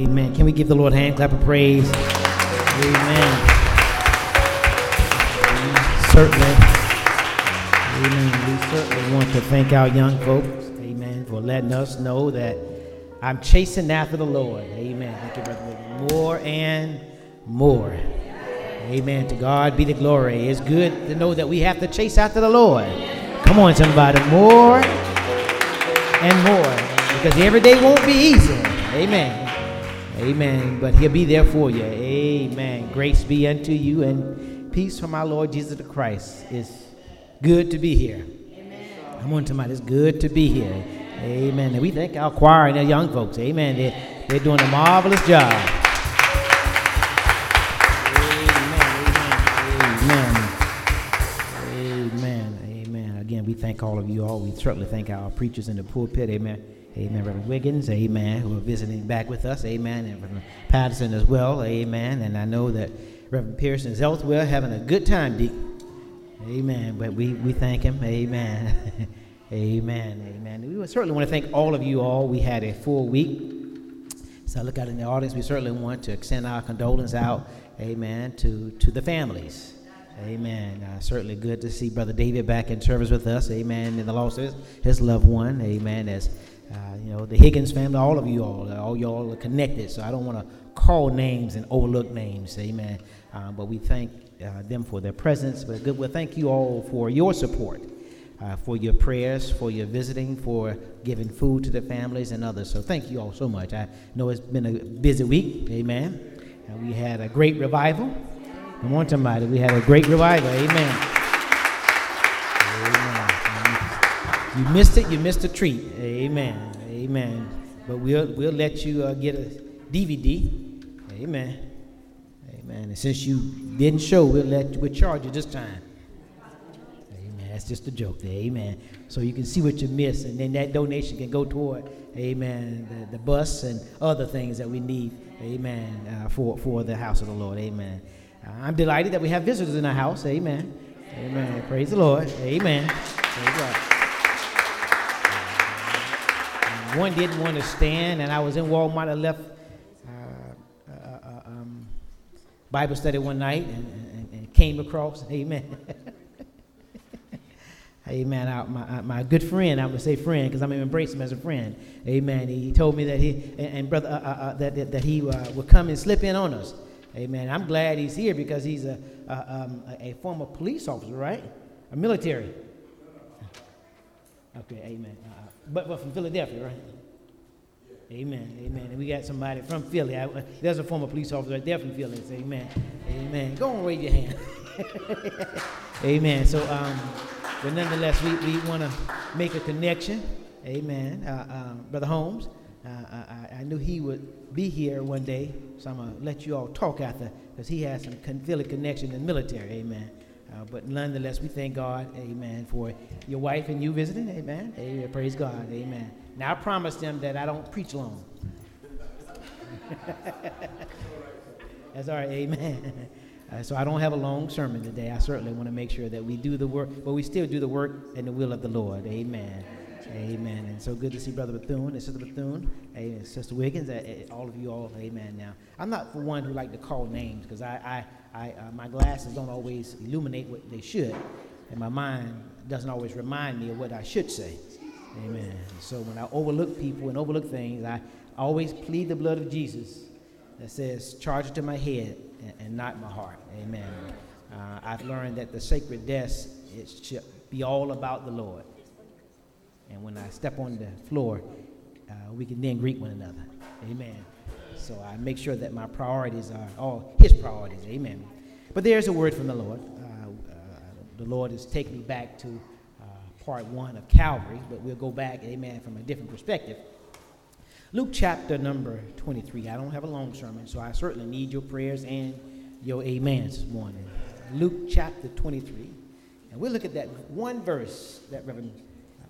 Amen. Can we give the Lord a hand clap of praise? Amen. Certainly. Amen. We certainly want to thank our young folks, amen, for letting us know that I'm chasing after the Lord. Amen. Thank you, Brother More and more. Amen. To God be the glory. It's good to know that we have to chase after the Lord. Come on, somebody. More and more. Because every day won't be easy. Amen. Amen. But he'll be there for you. Amen. Grace be unto you and peace from our Lord Jesus Christ. It's good to be here. Amen. Come on, somebody. It's good to be here. Amen. And we thank our choir and our young folks. Amen. They're, they're doing a marvelous job. Thank all of you all. We certainly thank our preachers in the pulpit. Amen. Amen. Reverend Wiggins, amen, who are visiting back with us, amen, and Reverend Patterson as well, amen. And I know that Reverend Pearson is elsewhere having a good time, Deep. Amen. But we, we thank him, amen. amen, amen. We certainly want to thank all of you all. We had a full week. So I look out in the audience, we certainly want to extend our condolence out, amen, to, to the families. Amen. Uh, certainly good to see Brother David back in service with us. Amen. In the loss of his, his loved one. Amen. As uh, you know, the Higgins family, all of you all, all y'all are connected. So I don't want to call names and overlook names. Amen. Uh, but we thank uh, them for their presence. But good, well, thank you all for your support, uh, for your prayers, for your visiting, for giving food to the families and others. So thank you all so much. I know it's been a busy week. Amen. And we had a great revival. Come on, somebody. We had a great revival. Amen. You missed it, you missed a treat. Amen. Amen. But we'll, we'll let you uh, get a DVD. Amen. Amen. And since you didn't show, we'll let we'll charge you this time. Amen. That's just a joke there. Amen. So you can see what you missed, and then that donation can go toward, amen, the, the bus and other things that we need, amen, uh, for, for the house of the Lord. Amen. Uh, I'm delighted that we have visitors in our house. Amen. Amen. Praise the Lord. Amen. Praise God. One didn't want to stand, and I was in Walmart. I left uh, uh, uh, um, Bible study one night and, and, and came across, amen. amen. I, my, uh, my good friend, I'm going to say friend because I'm embracing him as a friend. Amen. He told me that he, and, and brother, uh, uh, that, that, that, he would come and slip in on us. Amen. I'm glad he's here because he's a, um, a former police officer, right? A military. Okay, amen. But, but from Philadelphia, right? Amen. Amen. And we got somebody from Philly. I, there's a former police officer right there from Philly. Say amen. Amen. Go on, raise your hand. amen. So, um, but nonetheless, we, we want to make a connection. Amen. Uh, uh, Brother Holmes, I, I, knew he would be here one day, so I'm going to let you all talk after because he has some Philly connection in the military. Amen. Uh, but nonetheless, we thank God, amen, for your wife and you visiting, amen. amen. Praise God, amen. Now, I promise them that I don't preach long. That's all right, amen. Uh, so I don't have a long sermon today. I certainly want to make sure that we do the work, but we still do the work and the will of the Lord, amen. Amen. And so good to see Brother Bethune and Sister Bethune, and Sister Wiggins, all of you all, amen. Now, I'm not for one who like to call names because I, I, I uh, my glasses don't always illuminate what they should, and my mind doesn't always remind me of what I should say. Amen. So when I overlook people and overlook things, I always plead the blood of Jesus that says, charge it to my head and, not my heart. Amen. Uh, I've learned that the sacred desk it should be all about the Lord. And when I step on the floor, uh, we can then greet one another. Amen. So I make sure that my priorities are all His priorities. Amen. But there's a word from the Lord. Uh, uh, the Lord is taking me back to uh, part one of Calvary, but we'll go back, amen, from a different perspective. Luke chapter number 23. I don't have a long sermon, so I certainly need your prayers and your amens this morning. Luke chapter 23. And we'll look at that one verse that Reverend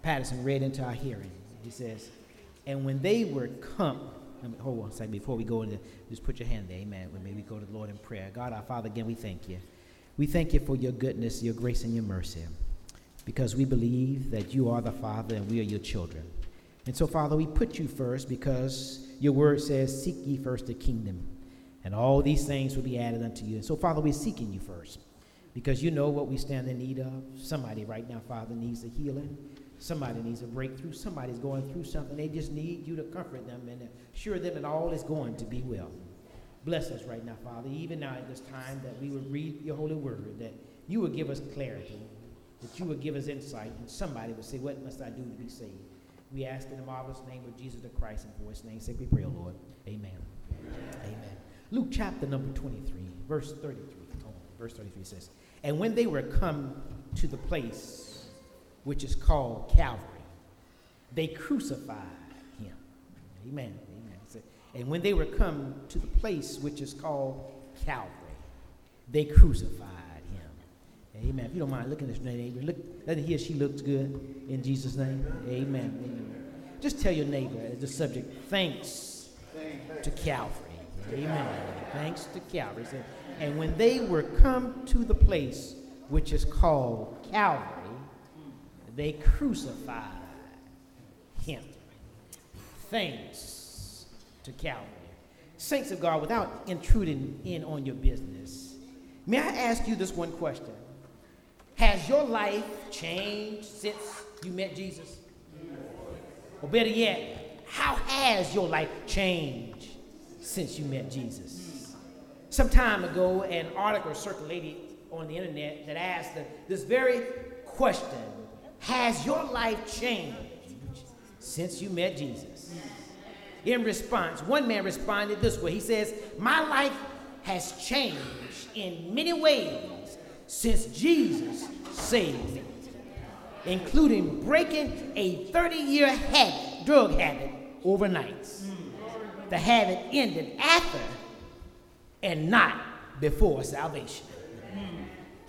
Patterson read into our hearing. He says, And when they were come, me, hold on a second before we go into, just put your hand there, amen. Maybe go to the Lord in prayer. God our Father, again, we thank you. We thank you for your goodness, your grace, and your mercy. because we believe that you are the Father and we are your children. And so, Father, we put you first because your word says, Seek ye first the kingdom, and all these things will be added unto you. And so, Father, we're seeking you first because you know what we stand in need of. Somebody right now, Father, needs a healing. Somebody needs a breakthrough. Somebody's going through something. They just need you to comfort them and assure them that all is going to be well. Bless us right now, Father, even now at this time that we would read your holy word, that you would give us clarity, that you would give us insight, and somebody would say, What must I do to be saved? We ask in the marvelous name of Jesus the Christ and for his name sake we pray, O Lord. Amen. Amen. Amen. Luke chapter number 23, verse 33. Oh, verse 33 says, And when they were come to the place which is called Calvary, they crucified him. Amen. Amen. And when they were come to the place which is called Calvary, they crucified him. Amen. If you don't mind looking at this neighbor, look, doesn't he or she looks good in Jesus' name? Amen. Amen. Just tell your neighbor as the subject, thanks to Calvary. Amen. Thanks to Calvary. And when they were come to the place which is called Calvary, they crucified him. Thanks to Calvary. Saints of God, without intruding in on your business, may I ask you this one question? Has your life changed since you met Jesus? Or better yet, how has your life changed since you met Jesus? Some time ago, an article circulated on the internet that asked this very question Has your life changed since you met Jesus? in response. One man responded this way He says, My life has changed in many ways since Jesus saved me, including breaking a 30 year habit, drug habit overnight. The habit ended after and not before salvation.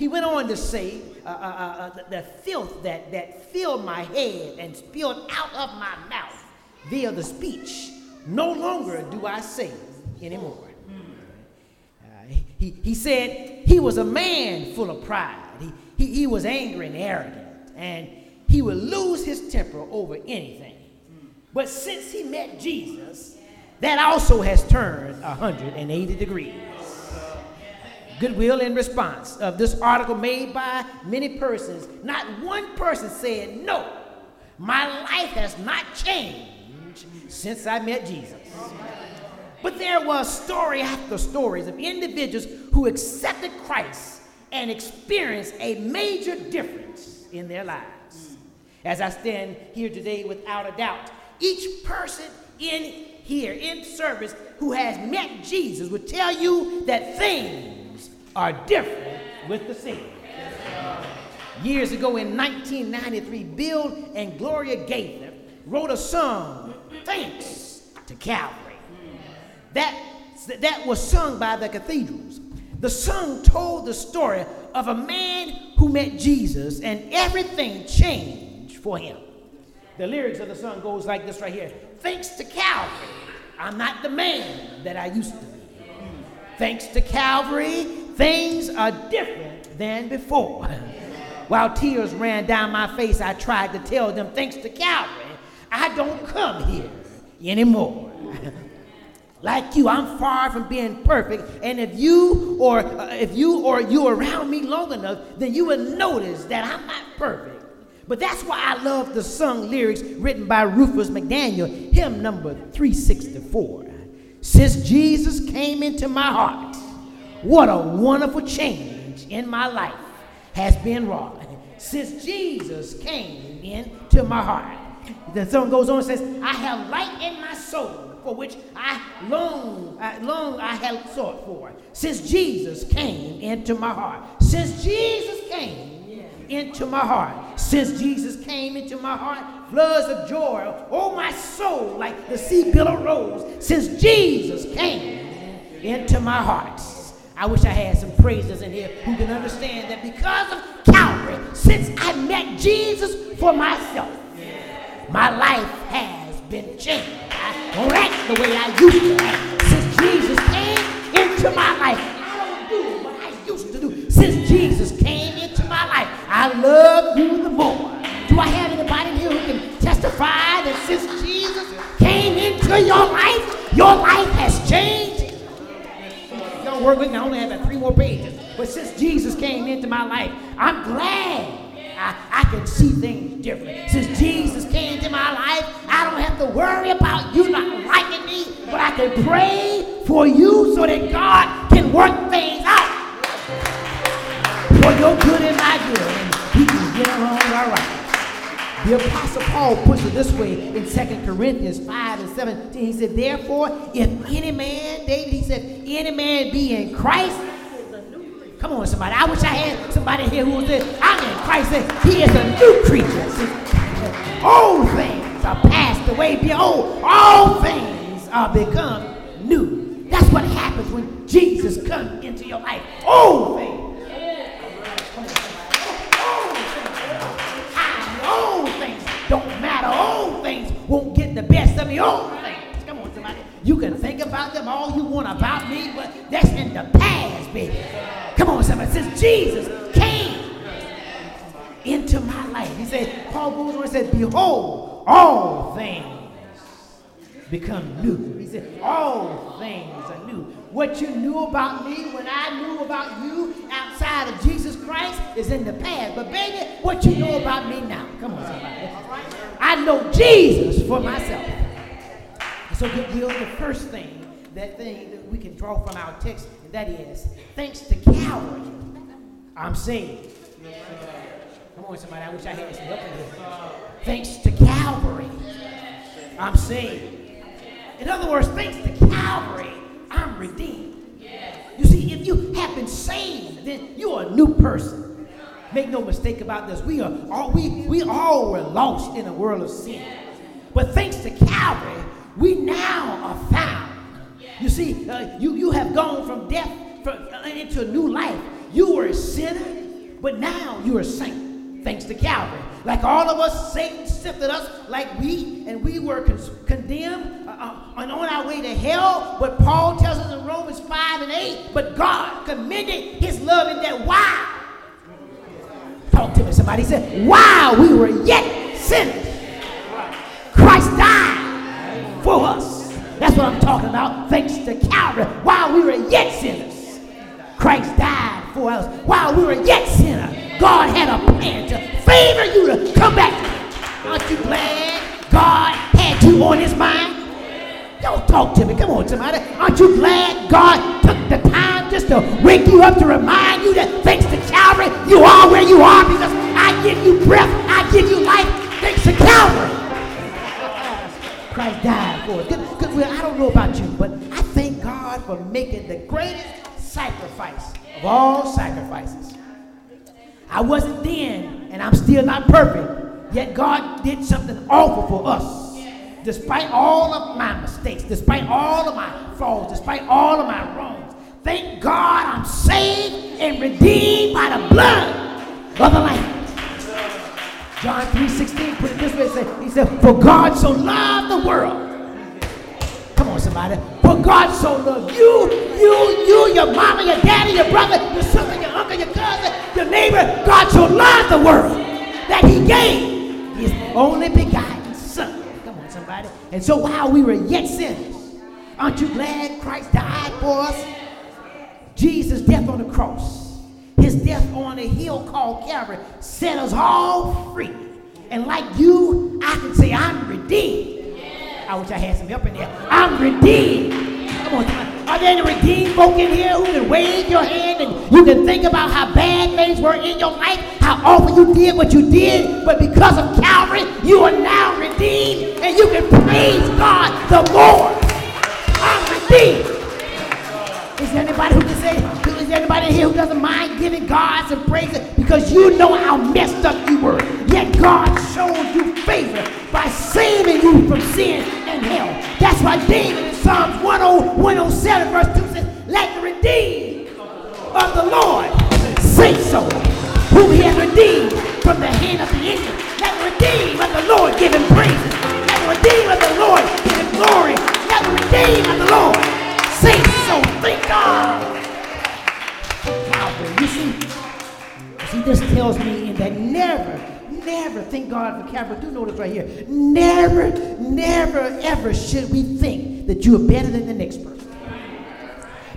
He went on to say, uh, uh, uh, uh the filth that, that filled my head and spilled out of my mouth via the speech no longer do I say anymore. Uh, he, he said he was a man full of pride. He, he, he was angry and arrogant, and he would lose his temper over anything. But since he met Jesus, that also has turned 180 degrees. Goodwill in response of this article made by many persons, not one person said, No, my life has not changed since I met Jesus. But there was story after stories of individuals who accepted Christ and experienced a major difference in their lives. As I stand here today, without a doubt, each person in here in service who has met Jesus would tell you that things are different with the Savior. Years ago in 1993, Bill and Gloria Gaither wrote a song thanks to Calvary. That, that was sung by the cathedrals. The song told the story of a man who met Jesus and everything changed for him. The lyrics of the song goes like this right here. Thanks to Calvary, I'm not the man that I used to be. Thanks to Calvary, things are different than before. While tears ran down my face, I tried to tell them, thanks to Calvary, I don't come here anymore. like you, I'm far from being perfect. And if you or uh, if you or you around me long enough, then you will notice that I'm not perfect. But that's why I love the sung lyrics written by Rufus McDaniel, hymn number 364. Since Jesus came into my heart, what a wonderful change in my life has been wrought. Since Jesus came into my heart. The song goes on and says, I have light in my soul for which I long, I long I have sought for. Since Jesus came into my heart. Since Jesus came into my heart. Since Jesus came into my heart, floods of joy, oh my soul, like the sea billow rose. Since Jesus came into my heart. I wish I had some praises in here who can understand that because of Calvary, since I met Jesus for myself, my life has been changed. I don't act the way I used to act. Since Jesus came into my life, I don't do what I used to do. Since Jesus came into my life, I love you the more. Do I have anybody in here who can testify that since Jesus came into your life, your life has changed? Work with me. I only have three more pages. But since Jesus came into my life, I'm glad I, I can see things different. Since Jesus came into my life, I don't have to worry about you not liking me, but I can pray for you so that God can work things out for your good and my good, and he can get along all right. The Apostle Paul puts it this way in 2 Corinthians 5 and 17. He said, Therefore, if any man, David, he said, any man be in Christ, Come on, somebody. I wish I had somebody here who said, I'm in Christ. He is a new creature. Old things are passed away. Behold, all things are become new. That's what happens when Jesus comes into your life. Old things. The things. Come on, somebody. You can think about them all you want about me, but that's in the past, baby. Come on, somebody. Since Jesus came into my life, he said, Paul goes on and said, Behold, all things become new. He said, All things are new. What you knew about me when I knew about you outside of Jesus Christ is in the past. But baby, what you know about me now? Come on, somebody. I know Jesus for myself. So Will, the first thing, that thing that we can draw from our text, and that is, thanks to Calvary, I'm saved. Come on, somebody. I wish I had some help in here. Thanks to Calvary, I'm saved. In other words, thanks to Calvary, I'm redeemed. You see, if you have been saved, then you are a new person. Make no mistake about this. We are all we we all were lost in a world of sin. But thanks to Calvary, we now are found. You see, uh, you, you have gone from death from, uh, into a new life. You were a sinner, but now you're a saint, thanks to Calvary. Like all of us, Satan sifted us like we, and we were con- condemned uh, uh, and on our way to hell. But Paul tells us in Romans 5 and 8, but God commended his love in that while. Talk to me, somebody. Said, while we were yet sinners, for us. That's what I'm talking about. Thanks to Calvary, while we were yet sinners, Christ died for us. While we were yet sinners, God had a plan to favor you to come back. Aren't you glad God had you on his mind? Don't talk to me. Come on, somebody. Aren't you glad God took the time just to wake you up to remind you that thanks to Calvary, you are where you are because I give you breath, I give you life thanks to Calvary. Christ died for us. Good, well, I don't know about you, but I thank God for making the greatest sacrifice of all sacrifices. I wasn't then, and I'm still not perfect. Yet God did something awful for us. Despite all of my mistakes, despite all of my flaws, despite all of my wrongs, thank God I'm saved and redeemed by the blood of the Lamb. John 3.16 put it this way, Say, he said, For God so loved the world. Come on, somebody. For God so loved you, you, you, your mama, your daddy, your brother, your sister, your uncle, your cousin, your neighbor. God so loved the world that he gave his only begotten son. Come on, somebody. And so while we were yet sinners, aren't you glad Christ died for us? Jesus' death on the cross, his death on a hill called Calvary, set us all free. And like you, I can say, I'm redeemed. I wish I had some help in there. I'm redeemed. Come on, are there any redeemed folk in here who can wave your hand and you can think about how bad things were in your life, how awful you did what you did, but because of Calvary, you are now redeemed and you can praise God the Lord. I'm redeemed. Is there anybody who can anybody here who doesn't mind giving God some praise because you know how messed up you were? Yet God showed you favor by saving you from sin and hell. That's why David in Psalms 107 verse 2 says, Let the redeemed of the Lord say so, whom he has redeemed from the hand of the enemy. Let the redeemed of the Lord give him praise. Let the redeemed of the Lord give him glory. Let the redeemed of the Lord say so. Thank God. See, this tells me in that never, never, thank God for Calvary, do notice right here, never, never, ever should we think that you are better than the next person.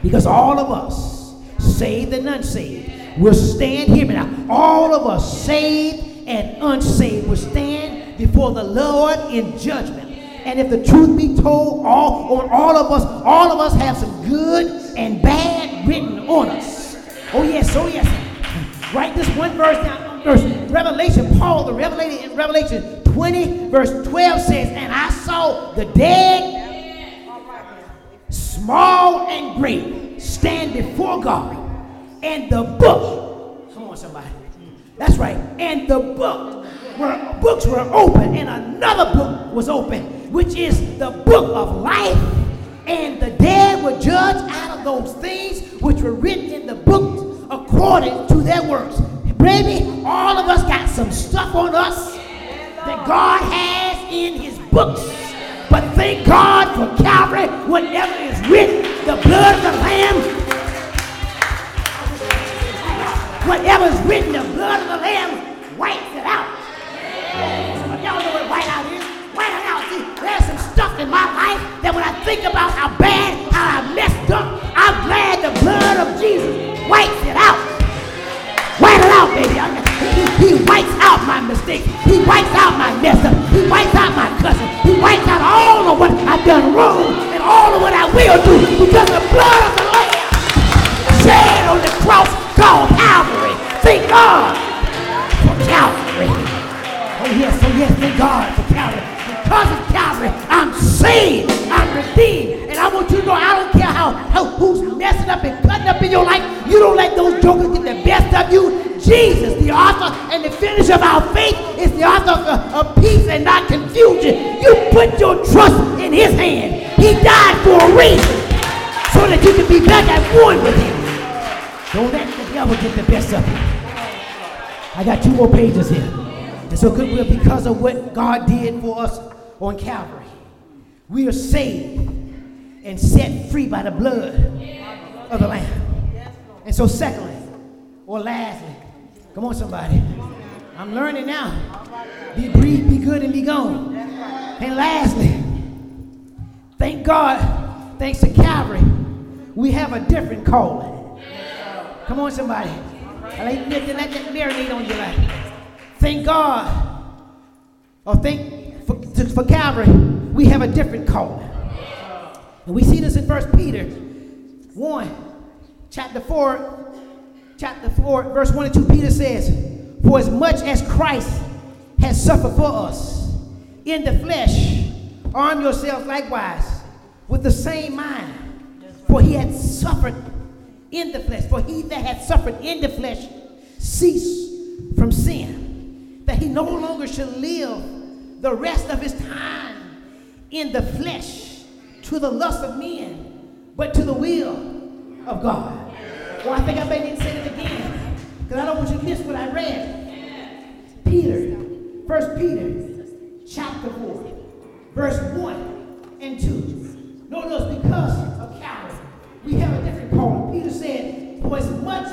Because all of us, saved and unsaved, will stand, here now, all of us, saved and unsaved, will stand before the Lord in judgment. And if the truth be told, all on all of us, all of us have some good and bad written on us. Oh yes, oh yes. Write this one verse down. Verse Revelation, Paul, the Revelator in Revelation 20, verse 12 says, And I saw the dead, small and great, stand before God, and the book. Come on, somebody. That's right. And the book were books were open, and another book was open, which is the book of life. And the dead were judged out of those things which were written in the book according to their works. Baby, all of us got some stuff on us that God has in his books. But thank God for Calvary, whatever is written, the blood of the Lamb, whatever is written, the blood of the Lamb wipes it out. Y'all know what white out is? White out, see, there's some stuff in my life that when I think about how bad, mistakes. He wipes out my mess up. He wipes out my cussing. He wipes out all of what I've done wrong and all of what I will do because the blood of the Lamb shed on the cross called Calvary. Thank God for Calvary. Oh yes, oh yes, thank God for Calvary. Because of Calvary, I'm saved, I'm redeemed. I want you to know I don't care how, how who's messing up and cutting up in your life. You don't let those jokers get the best of you. Jesus, the author and the finisher of our faith, is the author of, uh, of peace and not confusion. You put your trust in his hand. He died for a reason. So that you can be back at one with him. Don't let the devil get the best of you. I got two more pages here. And so goodwill, because of what God did for us on Calvary, we are saved and set free by the blood of the Lamb. And so, secondly, or lastly, come on, somebody. I'm learning now. Be brief, be good, and be gone. And lastly, thank God, thanks to Calvary, we have a different calling. Come on, somebody. Let, that marinate on your life. Thank God, or thank for, for Calvary, we have a different calling. And we see this in First Peter 1, chapter 4, chapter 4, verse 1 and 2. Peter says, For as much as Christ has suffered for us in the flesh, arm yourselves likewise with the same mind. For he had suffered in the flesh. For he that had suffered in the flesh ceased from sin, that he no longer should live the rest of his time in the flesh to the lust of men, but to the will of God. Well, I think I may need to say it again, because I don't want you to miss what I read. Peter, First Peter, chapter 4, verse 1 and 2. Notice because of Calvary, we have a different calling. Peter said, For as much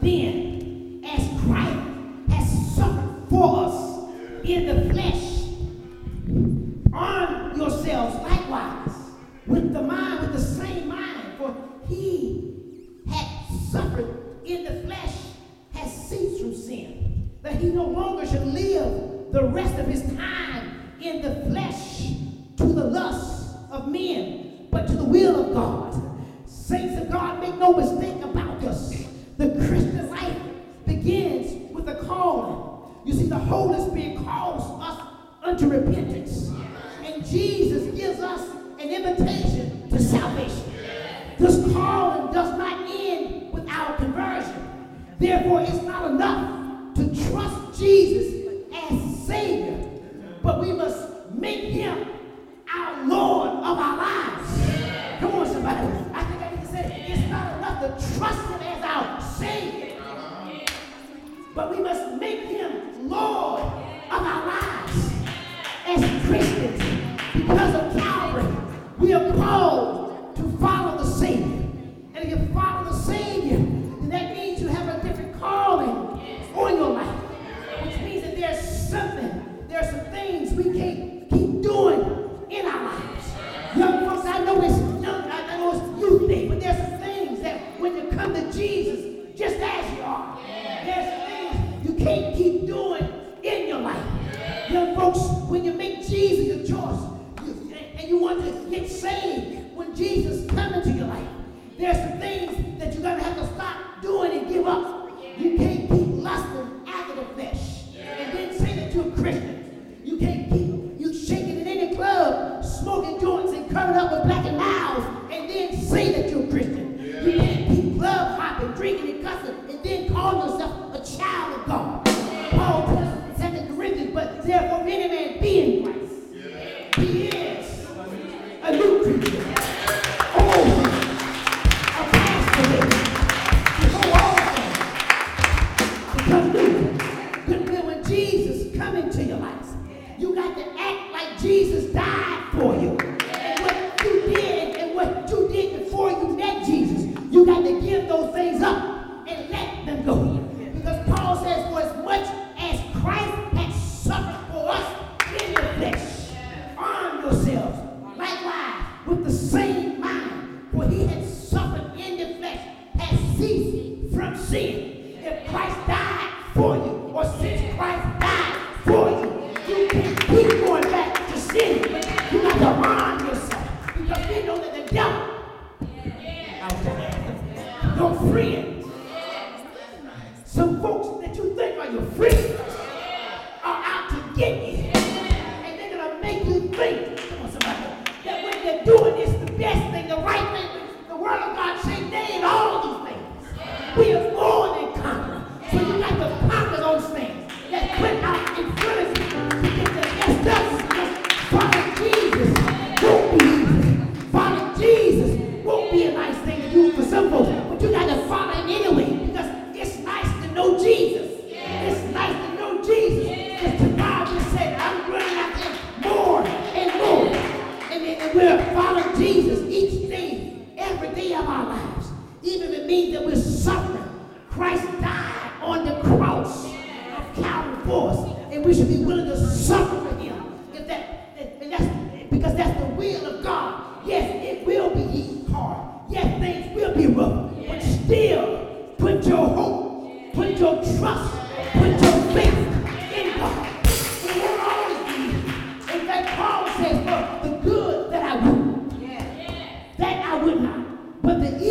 then as Christ has suffered for us in the flesh, arm yourselves likewise with the mind, with the same mind, for he had suffered in the flesh, has ceased from sin, that he no longer should live the rest of his time in the flesh to the lust of men, but to the will of God. Saints of God, make no mistake about this. The Christian life begins with a calling. You see, the Holy Spirit calls us unto repentance. that you're going to have to stop doing and give up. would not. But the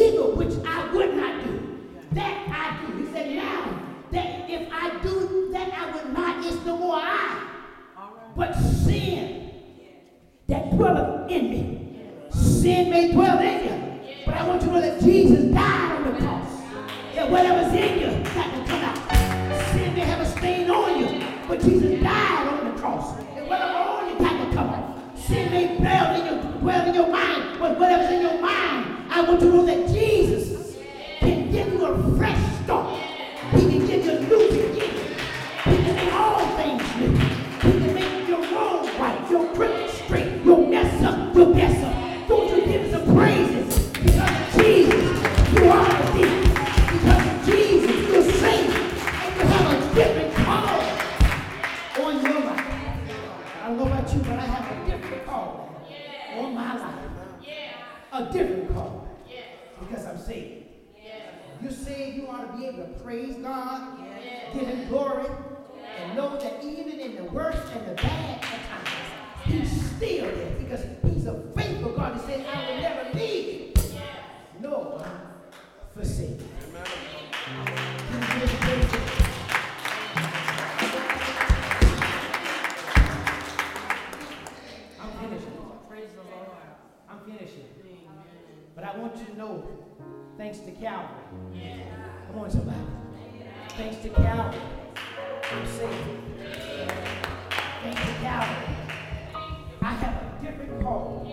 I have a different call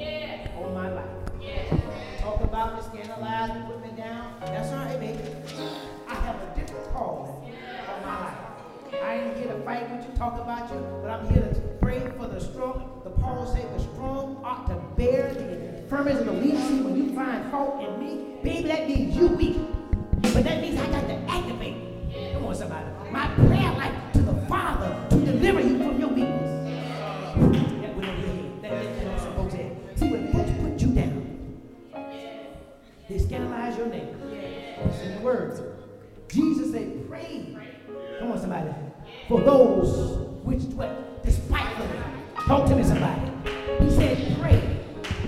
on my life. Talk about it, scandalize me, put me down. That's all right, baby. I have a different call on my life. I ain't here to fight with you, talk about you, but I'm here to pray for the strong. The Paul said the strong ought to bear the infirmities of the weak. See, when you find fault in me, baby, that means you weak.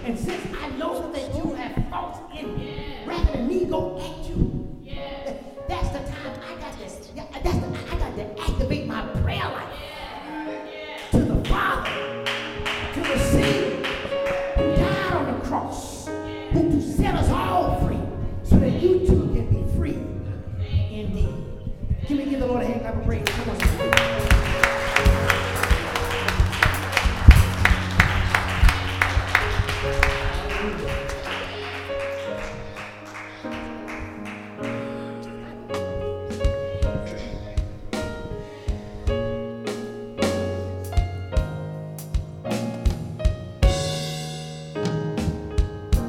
And since I know that you